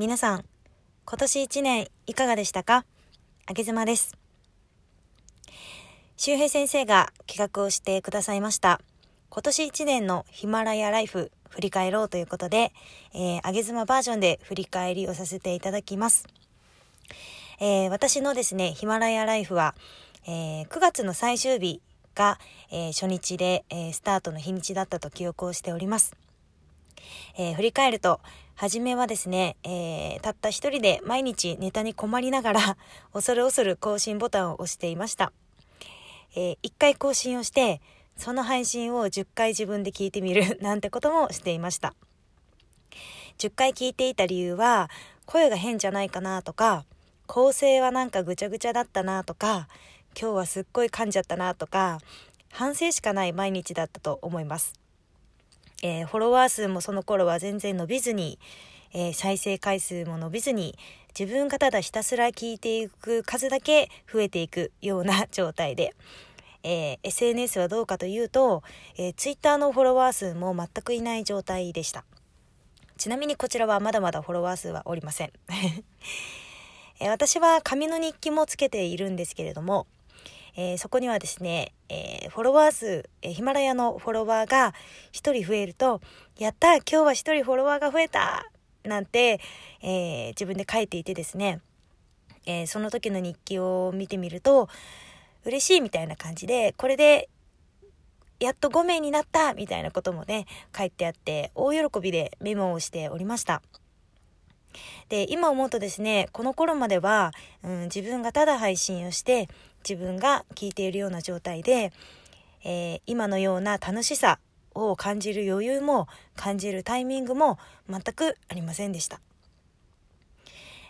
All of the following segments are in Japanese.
皆さん、今年1年いかがでしたか？あげずまです。周平先生が企画をしてくださいました。今年1年のヒマラヤライフ振り返ろうということで、えー、あげずまバージョンで振り返りをさせていただきます。えー、私のですね、ヒマラヤライフは、えー、9月の最終日が、えー、初日で、えスタートの日にちだったと記憶をしております。え振り返ると、初めはですね、えー、たった一人で毎日ネタに困りながら、恐る恐る更新ボタンを押していました。えー、1回更新をして、その配信を10回自分で聞いてみる なんてこともしていました。10回聞いていた理由は、声が変じゃないかなとか、構成はなんかぐちゃぐちゃだったなとか、今日はすっごい噛んじゃったなとか、反省しかない毎日だったと思います。えー、フォロワー数もその頃は全然伸びずに、えー、再生回数も伸びずに、自分がただひたすら聞いていく数だけ増えていくような状態で、えー、SNS はどうかというと、えー、Twitter のフォロワー数も全くいない状態でした。ちなみにこちらはまだまだフォロワー数はおりません。え私は紙の日記もつけているんですけれども、えー、そこにはですね、えー、フォロワー数、えー、ヒマラヤのフォロワーが1人増えると、やった今日は1人フォロワーが増えたなんて、え自分で書いていてですね、えその時の日記を見てみると、嬉しいみたいな感じで、これでやっと5名になったみたいなこともね、書いてあって、大喜びでメモをしておりました。で、今思うとですね、この頃までは、うん、自分がただ配信をして、自分が聞いているような状態で、えー、今のような楽しさを感じる余裕も感じるタイミングも全くありませんでした。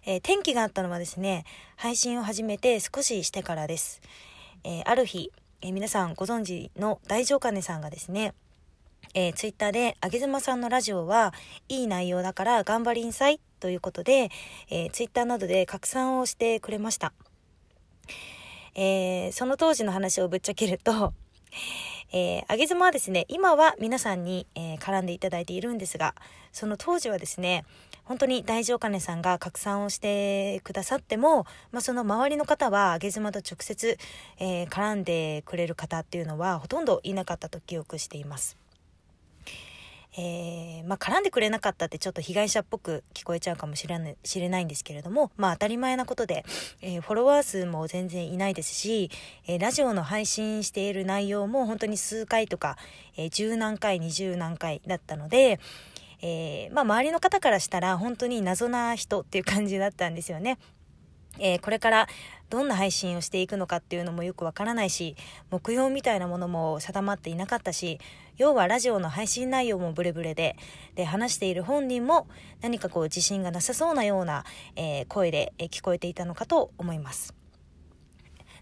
えー、転機があったのはですね、配信を始めて少ししてからです。えー、ある日、えー、皆さんご存知の大丈金さんがですね、えー、ツイッターで、あげずまさんのラジオはいい内容だから頑張りんさいということで、えー、ツイッターなどで拡散をしてくれました。えー、その当時の話をぶっちゃけると、えー、あげずまはですね、今は皆さんに、えー、絡んでいただいているんですが、その当時はですね、本当に大丈金さんが拡散をしてくださっても、まあ、その周りの方は、あげずまと直接、えー、絡んでくれる方っていうのはほとんどいなかったと記憶しています。えー、まあ、絡んでくれなかったってちょっと被害者っぽく聞こえちゃうかもしれない知れないんですけれども、まあ当たり前なことで、えー、フォロワー数も全然いないですし、えー、ラジオの配信している内容も本当に数回とか、え十何回、二十何回だったので、えまあ周りの方からしたら本当に謎な人っていう感じだったんですよね。えこれからどんな配信をしていくのかっていうのもよくわからないし、目標みたいなものも定まっていなかったし、要はラジオの配信内容もブレブレで、で、話している本人も何かこう自信がなさそうなような、えー、声で聞こえていたのかと思います。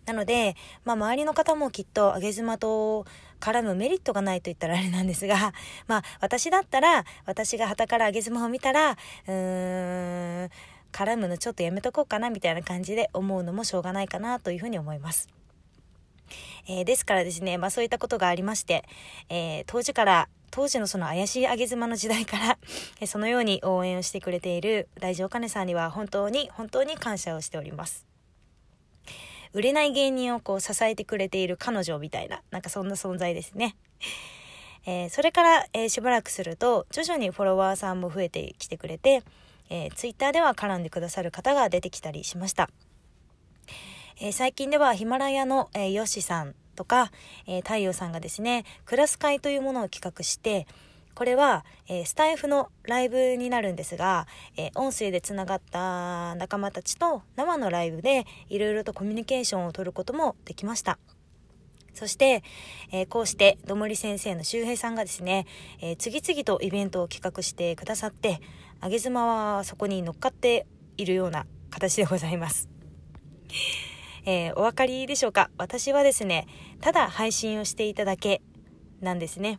なので、まあ、周りの方もきっと上げ妻と絡むメリットがないと言ったらあれなんですが、まあ、私だったら、私が旗から上げ妻を見たら、うーん、絡むのちょっとやめとこうかなみたいな感じで思うのもしょうがないかなというふうに思います。えー、ですからですね、まあそういったことがありまして、えー、当時から、当時のその怪しい上げ妻の時代からえそのように応援をしてくれている大丈金さんには本当に本当に感謝をしております。売れない芸人をこう支えてくれている彼女みたいな、なんかそんな存在ですね。えー、それから、えー、しばらくすると、徐々にフォロワーさんも増えてきてくれて、えー、ツイッターでは絡んでくださる方が出てきたりしました。えー、最近ではヒマラヤの、えー、ヨシさんとか、えー、太陽さんがですね、クラス会というものを企画して、これは、えー、スタイフのライブになるんですが、えー、音声でつながった仲間たちと生のライブでいろいろとコミュニケーションを取ることもできました。そして、えー、こうして、どもり先生の周平さんがですね、え、次々とイベントを企画してくださって、あげ妻はそこに乗っかっているような形でございます。えー、お分かりでしょうか？私はですね、ただ配信をしていただけなんですね。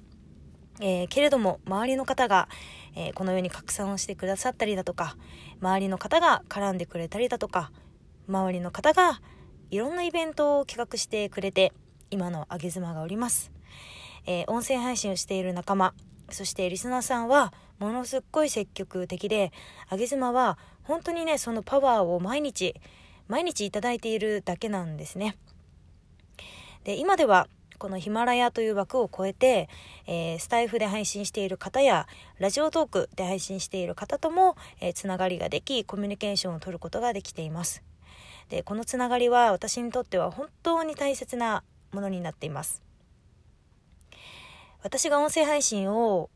えー、けれども、周りの方が、えー、このように拡散をしてくださったりだとか、周りの方が絡んでくれたりだとか、周りの方がいろんなイベントを企画してくれて、今のあげ妻がおります。えー、音声配信をしている仲間、そしてリスナーさんはものすっごい積極的で、あげ妻は本当にね、そのパワーを毎日、毎日いただいているだけなんですね。で、今ではこのヒマラヤという枠を超えて、えー、スタイフで配信している方や、ラジオトークで配信している方とも、えー、つながりができ、コミュニケーションを取ることができています。で、このつながりは私にとっては本当に大切なものになっています。私が音声配信を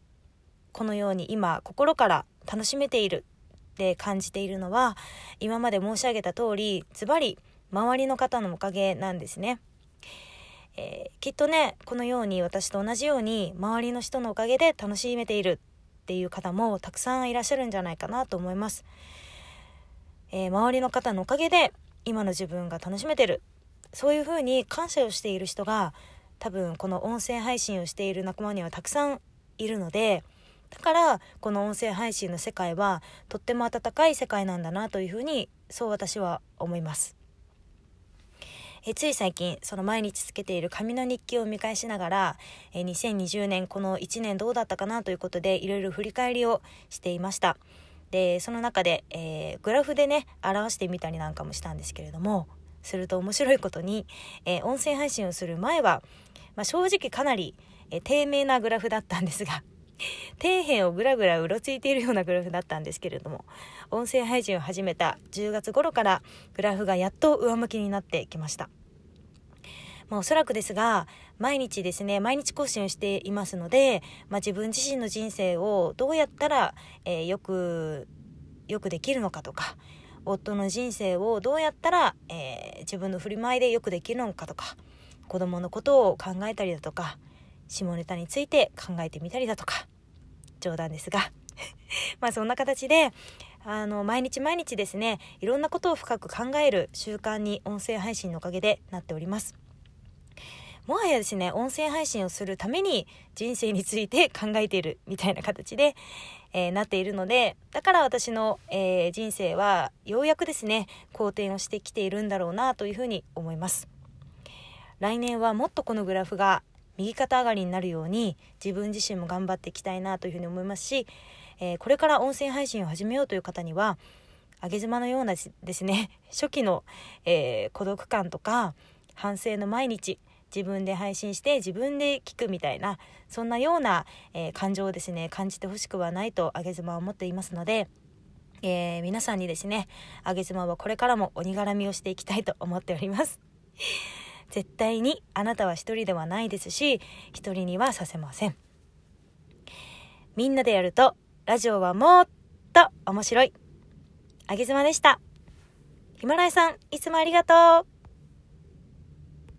このように今心から楽しめているって感じているのは今まで申し上げた通りズバリ周りの方のおかげなんですね。えー、きっとねこのように私と同じように周りの人のおかげで楽しめているっていう方もたくさんいらっしゃるんじゃないかなと思います、えー、周りの方のおかげで今の自分が楽しめてるそういうふうに感謝をしている人が多分この音声配信をしている仲間にはたくさんいるのでだからこの音声配信の世界はとっても温かい世界なんだなというふうにそう私は思います。えつい最近その毎日つけている紙の日記を見返しながらえ2020年この1年どうだったかなということでいろいろ振り返りをしていました。でその中で、えー、グラフでね表してみたりなんかもしたんですけれどもすると面白いことに、えー、音声配信をする前は、まあ、正直かなり、えー、低迷なグラフだったんですが底辺をぐらぐらうろついているようなグラフだったんですけれども音声配信を始めた10月頃からグラフがやっと上向きになってきました。まあ、おそらくですが毎日ですね毎日更新をしていますので、まあ、自分自身の人生をどうやったら、えー、よくよくできるのかとか夫の人生をどうやったら、えー、自分の振る舞いでよくできるのかとか子供のことを考えたりだとか下ネタについて考えてみたりだとか冗談ですが。まあそんな形であの毎日毎日ですねいろんなことを深く考える習慣に音声配信のおかげでなっております。もはやですね音声配信をするために人生について 考えているみたいな形で、えー、なっているのでだから私の、えー、人生はようやくですね好転をしてきているんだろうなというふうに思います。来年はもっとこのグラフが右肩上がりになるように自分自身も頑張っていきたいなというふうに思いますし、えー、これから音声配信を始めようという方には上げ妻のようなですね 初期の、えー、孤独感とか反省の毎日自分で配信して自分で聞くみたいなそんなような、えー、感情をですね感じてほしくはないと上げ妻は思っていますので、えー、皆さんにですね上げ妻はこれからも鬼絡みをしていきたいと思っております。絶対にあなたは一人ではないですし、一人にはさせません。みんなでやると、ラジオはもっと面白い。あげずまでした。ヒマラヤさん、いつもありがとう。